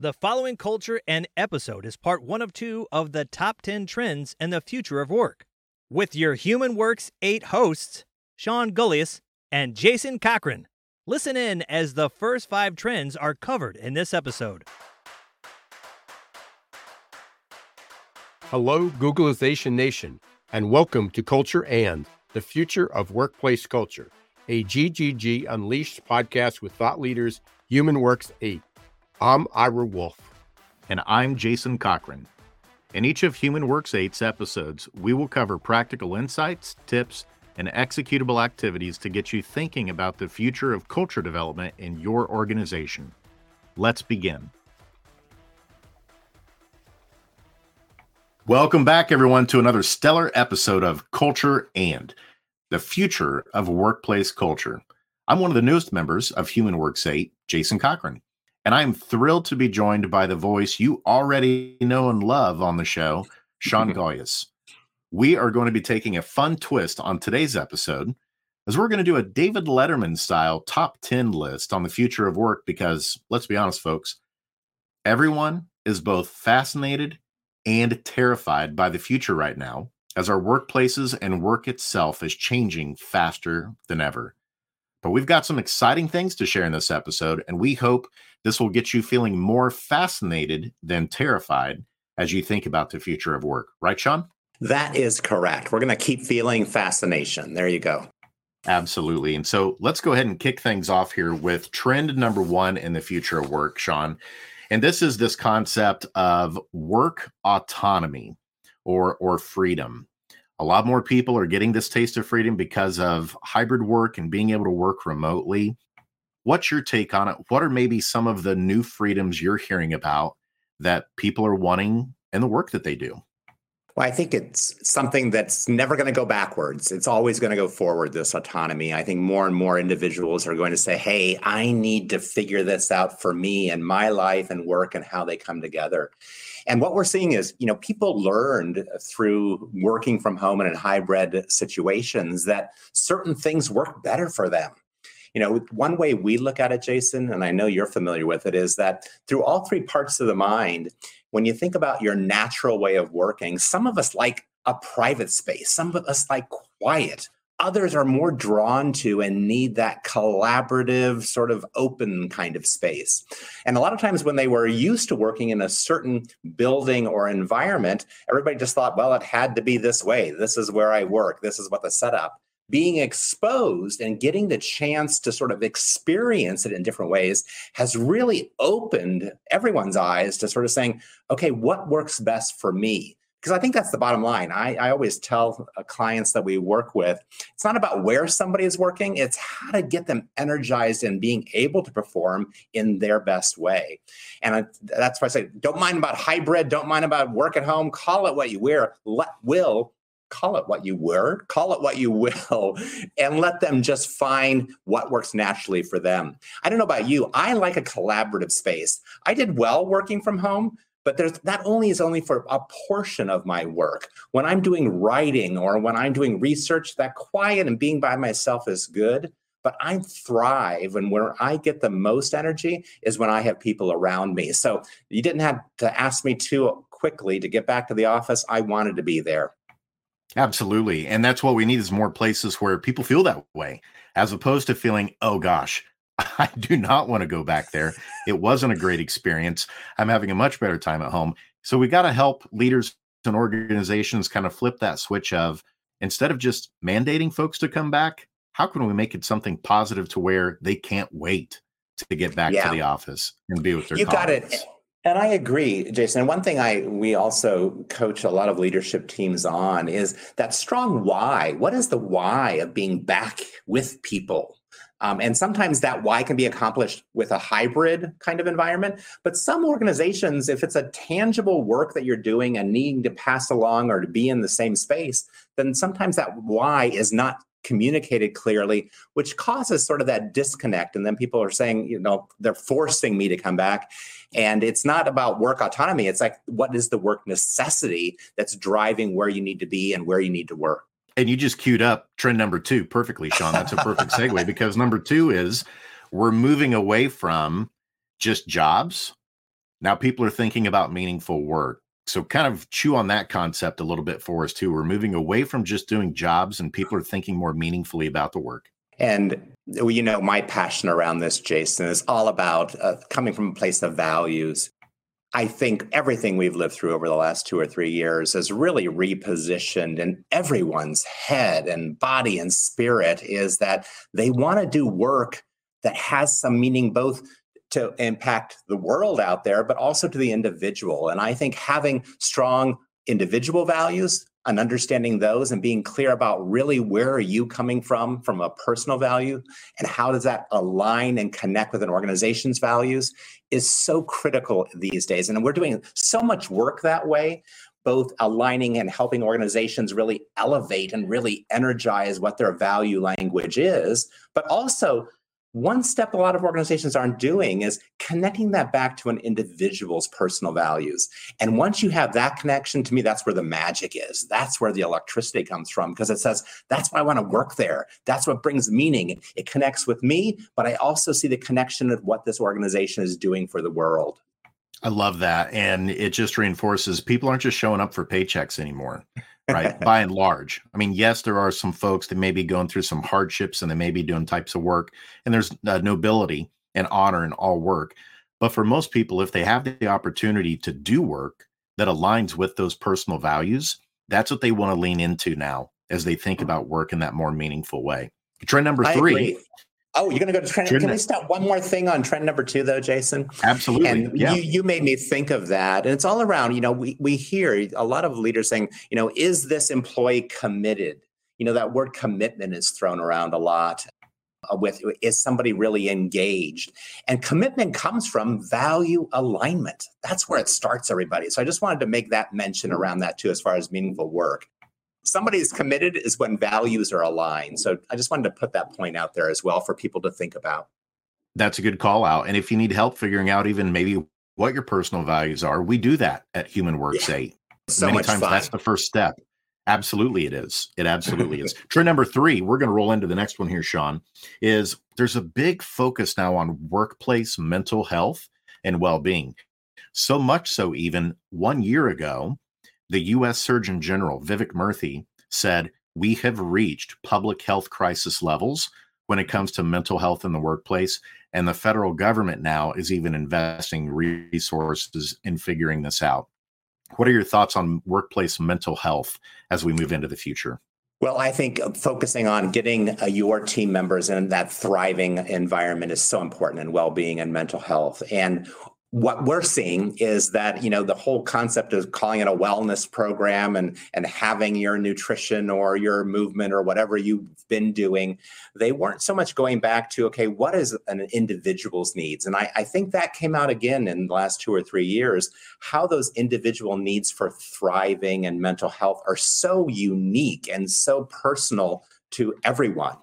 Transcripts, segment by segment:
The following culture and episode is part one of two of the top 10 trends in the future of work. With your Human Works 8 hosts, Sean Gulyas and Jason Cochran. Listen in as the first five trends are covered in this episode. Hello, Googlization Nation, and welcome to Culture and the Future of Workplace Culture, a GGG Unleashed podcast with thought leaders, Human Works 8. I'm Ira Wolfe. And I'm Jason Cochran. In each of Human Works 8's episodes, we will cover practical insights, tips, and executable activities to get you thinking about the future of culture development in your organization. Let's begin. Welcome back, everyone, to another stellar episode of Culture and the Future of Workplace Culture. I'm one of the newest members of Human Works 8, Jason Cochran and I am thrilled to be joined by the voice you already know and love on the show, Sean Gulyas. We are going to be taking a fun twist on today's episode as we're going to do a David Letterman style top 10 list on the future of work because let's be honest, folks, everyone is both fascinated and terrified by the future right now as our workplaces and work itself is changing faster than ever. But we've got some exciting things to share in this episode, and we hope this will get you feeling more fascinated than terrified as you think about the future of work. Right, Sean? That is correct. We're going to keep feeling fascination. There you go. Absolutely. And so let's go ahead and kick things off here with trend number one in the future of work, Sean. And this is this concept of work autonomy or, or freedom. A lot more people are getting this taste of freedom because of hybrid work and being able to work remotely. What's your take on it? What are maybe some of the new freedoms you're hearing about that people are wanting in the work that they do? Well, I think it's something that's never going to go backwards. It's always going to go forward, this autonomy. I think more and more individuals are going to say, hey, I need to figure this out for me and my life and work and how they come together. And what we're seeing is, you know, people learned through working from home and in hybrid situations that certain things work better for them you know, one way we look at it, Jason, and I know you're familiar with it, is that through all three parts of the mind, when you think about your natural way of working, some of us like a private space, some of us like quiet. Others are more drawn to and need that collaborative, sort of open kind of space. And a lot of times, when they were used to working in a certain building or environment, everybody just thought, well, it had to be this way. This is where I work. This is what the setup being exposed and getting the chance to sort of experience it in different ways has really opened everyone's eyes to sort of saying, okay, what works best for me? Because I think that's the bottom line. I, I always tell uh, clients that we work with it's not about where somebody is working, it's how to get them energized and being able to perform in their best way. And I, that's why I say, don't mind about hybrid, don't mind about work at home, call it what you wear, let, will call it what you were, call it what you will, and let them just find what works naturally for them. I don't know about you. I like a collaborative space. I did well working from home, but there's that only is only for a portion of my work. When I'm doing writing or when I'm doing research, that quiet and being by myself is good. But I thrive and where I get the most energy is when I have people around me. So you didn't have to ask me too quickly to get back to the office. I wanted to be there. Absolutely. And that's what we need is more places where people feel that way, as opposed to feeling, oh gosh, I do not want to go back there. It wasn't a great experience. I'm having a much better time at home. So we got to help leaders and organizations kind of flip that switch of instead of just mandating folks to come back, how can we make it something positive to where they can't wait to get back yeah. to the office and be with their You colleagues? got it. And I agree, Jason. And one thing I we also coach a lot of leadership teams on is that strong why. What is the why of being back with people? Um, and sometimes that why can be accomplished with a hybrid kind of environment. But some organizations, if it's a tangible work that you're doing and needing to pass along or to be in the same space, then sometimes that why is not communicated clearly, which causes sort of that disconnect. And then people are saying, you know, they're forcing me to come back. And it's not about work autonomy. It's like, what is the work necessity that's driving where you need to be and where you need to work? And you just cued up trend number two perfectly, Sean. That's a perfect segue because number two is we're moving away from just jobs Now people are thinking about meaningful work. So kind of chew on that concept a little bit for us too. We're moving away from just doing jobs and people are thinking more meaningfully about the work. And you know, my passion around this, Jason, is all about uh, coming from a place of values. I think everything we've lived through over the last two or three years has really repositioned in everyone's head and body and spirit is that they want to do work that has some meaning both to impact the world out there, but also to the individual. And I think having strong individual values and understanding those and being clear about really where are you coming from from a personal value and how does that align and connect with an organization's values is so critical these days and we're doing so much work that way both aligning and helping organizations really elevate and really energize what their value language is but also one step a lot of organizations aren't doing is connecting that back to an individual's personal values. And once you have that connection, to me, that's where the magic is. That's where the electricity comes from because it says, that's why I want to work there. That's what brings meaning. It connects with me, but I also see the connection of what this organization is doing for the world. I love that. And it just reinforces people aren't just showing up for paychecks anymore right? By and large. I mean, yes, there are some folks that may be going through some hardships and they may be doing types of work, and there's uh, nobility and honor in all work. But for most people, if they have the opportunity to do work that aligns with those personal values, that's what they want to lean into now as they think about work in that more meaningful way. Trend number three Oh, you're going to go to trend. Can we stop one more thing on trend number two, though, Jason? Absolutely. And yeah. you, you made me think of that. And it's all around, you know, we, we hear a lot of leaders saying, you know, is this employee committed? You know, that word commitment is thrown around a lot uh, with is somebody really engaged and commitment comes from value alignment that's where it starts everybody so i just wanted to make that mention around that too as far as meaningful work somebody is committed is when values are aligned. So I just wanted to put that point out there as well for people to think about. That's a good call out. And if you need help figuring out even maybe what your personal values are, we do that at Human Works yeah. 8. So Many times fun. that's the first step. Absolutely, it is. It absolutely is. Trend number three, we're going to roll into the next one here, Sean, is there's a big focus now on workplace mental health and well being. So much so, even one year ago, the U.S. Surgeon General, Vivek Murthy, said, We have reached public health crisis levels when it comes to mental health in the workplace. And the federal government now is even investing resources in figuring this out. What are your thoughts on workplace mental health as we move into the future? Well, I think focusing on getting uh, your team members in that thriving environment is so important in well-being and mental health. And what we're seeing is that you know the whole concept of calling it a wellness program and and having your nutrition or your movement or whatever you've been doing they weren't so much going back to okay what is an individual's needs? And I, I think that came out again in the last two or three years how those individual needs for thriving and mental health are so unique and so personal to everyone.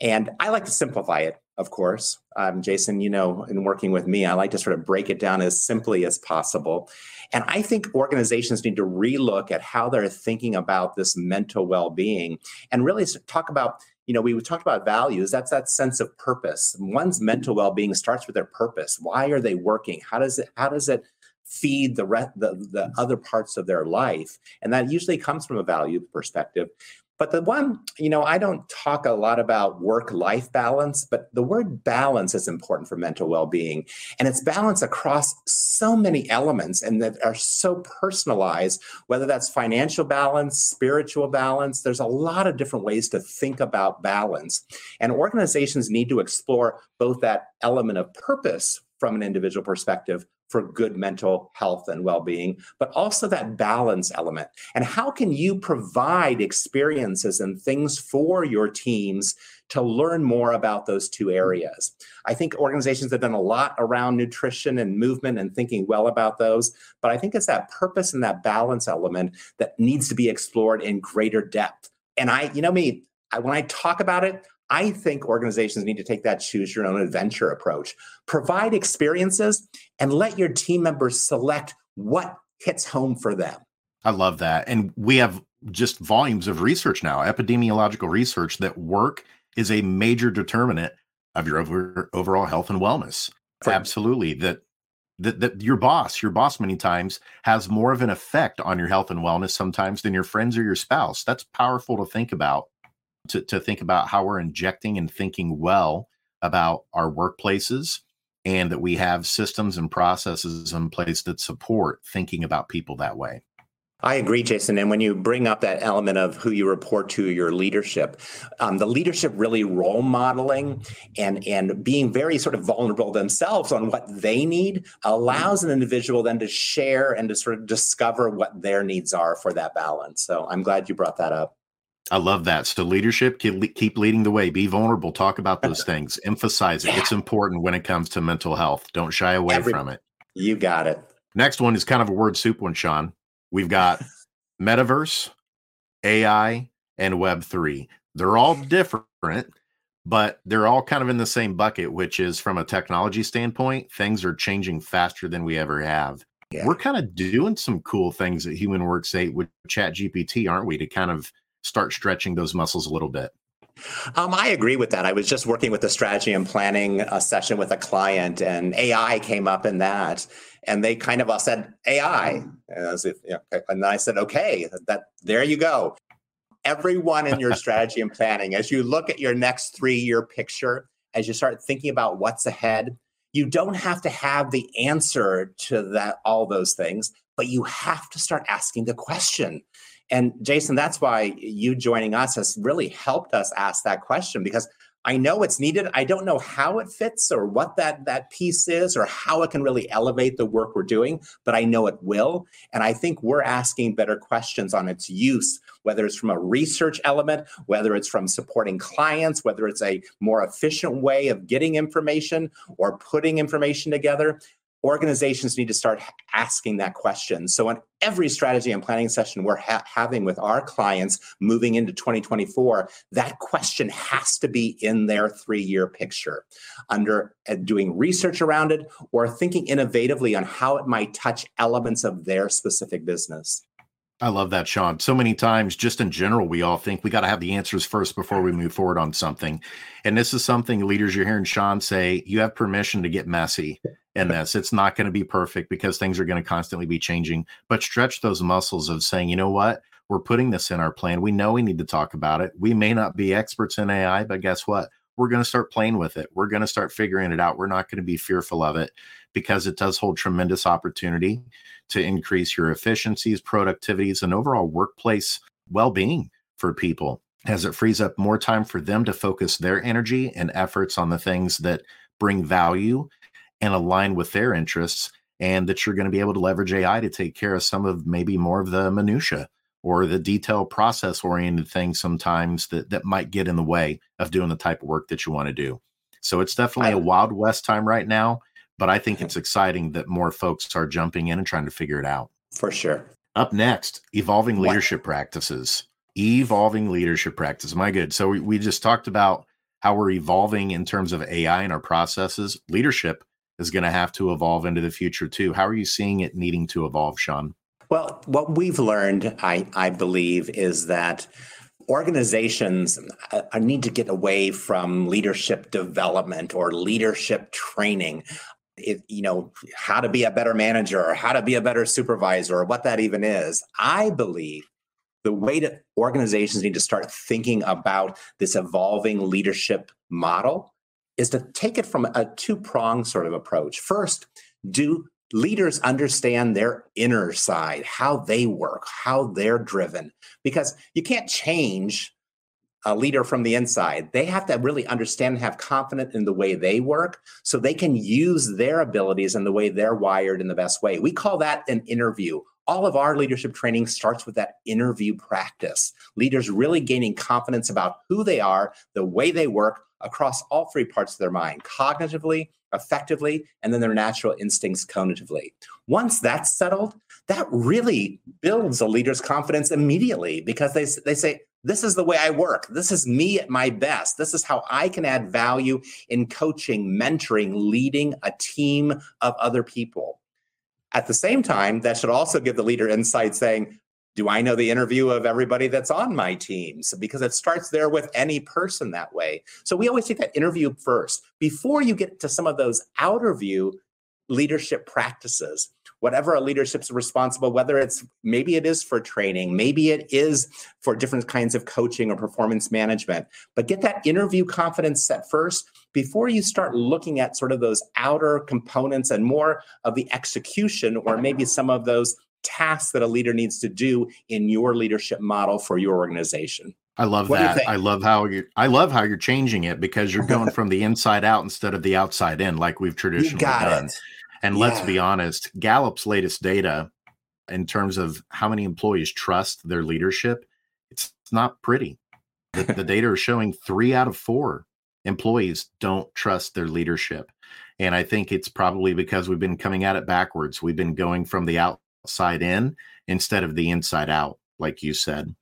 And I like to simplify it of course. Um, Jason, you know, in working with me, I like to sort of break it down as simply as possible. And I think organizations need to relook at how they're thinking about this mental well being and really talk about. You know, we talked about values. That's that sense of purpose. One's mental well-being starts with their purpose. Why are they working? How does it? How does it feed the, re- the the other parts of their life? And that usually comes from a value perspective. But the one, you know, I don't talk a lot about work life balance, but the word balance is important for mental well being. And it's balance across so many elements and that are so personalized, whether that's financial balance, spiritual balance. There's a lot of different ways to think about balance. And organizations need to explore both that element of purpose from an individual perspective, for good mental health and well-being but also that balance element. And how can you provide experiences and things for your teams to learn more about those two areas? I think organizations have done a lot around nutrition and movement and thinking well about those but i think it's that purpose and that balance element that needs to be explored in greater depth. And i you know me I, when i talk about it I think organizations need to take that choose your own adventure approach. Provide experiences and let your team members select what hits home for them. I love that. And we have just volumes of research now, epidemiological research that work is a major determinant of your over, overall health and wellness. For, Absolutely. That that, that your boss, your boss many times has more of an effect on your health and wellness sometimes than your friends or your spouse. That's powerful to think about, to, to think about how we're injecting and thinking well about our workplaces and that we have systems and processes in place that support thinking about people that way. I agree, Jason. And when you bring up that element of who you report to, your leadership, um, the leadership really role modeling and and being very sort of vulnerable themselves on what they need allows an individual then to share and to sort of discover what their needs are for that balance. So I'm glad you brought that up. I love that. So leadership, keep leading the way. Be vulnerable. Talk about those things. Emphasize it. Yeah. It's important when it comes to mental health. Don't shy away Every, from it. You got it. Next one is kind of a word soup one, Sean. We've got metaverse, AI, and Web3. They're all different, but they're all kind of in the same bucket, which is from a technology standpoint, things are changing faster than we ever have. Yeah. We're kind of doing some cool things at Human Works 8 with Chat GPT, aren't we, to kind of start stretching those muscles a little bit? Um, I agree with that. I was just working with a strategy and planning a session with a client, and AI came up in that and they kind of all said AI, as if, you know, and then I said, okay, that there you go. Everyone in your strategy and planning, as you look at your next three-year picture, as you start thinking about what's ahead, you don't have to have the answer to that all those things, but you have to start asking the question. And Jason, that's why you joining us has really helped us ask that question because I know it's needed. I don't know how it fits or what that that piece is or how it can really elevate the work we're doing, but I know it will. And I think we're asking better questions on its use, whether it's from a research element, whether it's from supporting clients, whether it's a more efficient way of getting information or putting information together organizations need to start asking that question. So, in every strategy and planning session we're ha- having with our clients moving into 2024, that question has to be in their three year picture under uh, doing research around it or thinking innovatively on how it might touch elements of their specific business. I love that, Sean. So many times, just in general, we all think we got to have the answers first before we move forward on something. And this is something leaders you're hearing Sean say you have permission to get messy in this. It's not going to be perfect because things are going to constantly be changing, but stretch those muscles of saying, you know what? We're putting this in our plan. We know we need to talk about it. We may not be experts in AI, but guess what? We're going to start playing with it. We're going to start figuring it out. We're not going to be fearful of it because it does hold tremendous opportunity to increase your efficiencies, productivities, and overall workplace well being for people as it frees up more time for them to focus their energy and efforts on the things that bring value and align with their interests and that you're going to be able to leverage AI to take care of some of maybe more of the minutia or the detail process oriented things sometimes that that might get in the way of doing the type of work that you want to do. So it's definitely a wild west time right now but I think mm-hmm. it's exciting that more folks are jumping in and trying to figure it out. For sure. Up next, evolving leadership what? practices. Evolving leadership practice. My good. So we, we just talked about how we're evolving in terms of AI and our processes. Leadership is going to have to evolve into the future too. How are you seeing it needing to evolve, Sean? Well, what we've learned, I, I believe, is that organizations uh, need to get away from leadership development or leadership training it, you know, how to be a better manager or how to be a better supervisor or what that even is. I believe the way that organizations need to start thinking about this evolving leadership model is to take it from a two pronged sort of approach. First, do leaders understand their inner side, how they work, how they're driven? Because you can't change a leader from the inside. They have to really understand and have confidence in the way they work so they can use their abilities and the way they're wired in the best way. We call that an inner view. All of our leadership training starts with that inner view practice. Leaders really gaining confidence about who they are, the way they work across all three parts of their mind cognitively, affectively, and then their natural instincts conatively. Once that's settled, that really builds a leader's confidence immediately because they, they say, this is the way I work. This is me at my best. This is how I can add value in coaching, mentoring, leading a team of other people. At the same time, that should also give the leader insight saying, do I know the inner view of everybody that's on my teams? Because it starts there with any person that way. So we always take that inner view first. Before you get to some of those outer view, leadership practices whatever a leadership's responsible whether it's maybe it is for training maybe it is for different kinds of coaching or performance management but get that inner view confidence set first before you start looking at sort of those outer components and more of the execution or maybe some of those tasks that a leader needs to do in your leadership model for your organization I love What that. I love how you I love how you're changing it because you're going from the inside out instead of the outside in like we've traditionally done. it And let's be honest, Gallup's latest data in terms of how many employees trust their leadership, it's not pretty. The, the data are showing three out of four employees don't trust their leadership. And I think it's probably because we've been coming at it backwards. We've been going from the outside in instead of the inside out, like you said.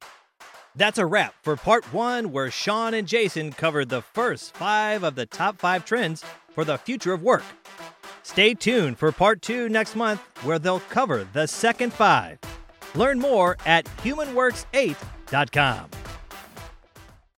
That's a wrap for part one, where Sean and Jason covered the first five of the top five trends for the future of work. Stay tuned for part two next month, where they'll cover the second five. Learn more at humanworks8.com.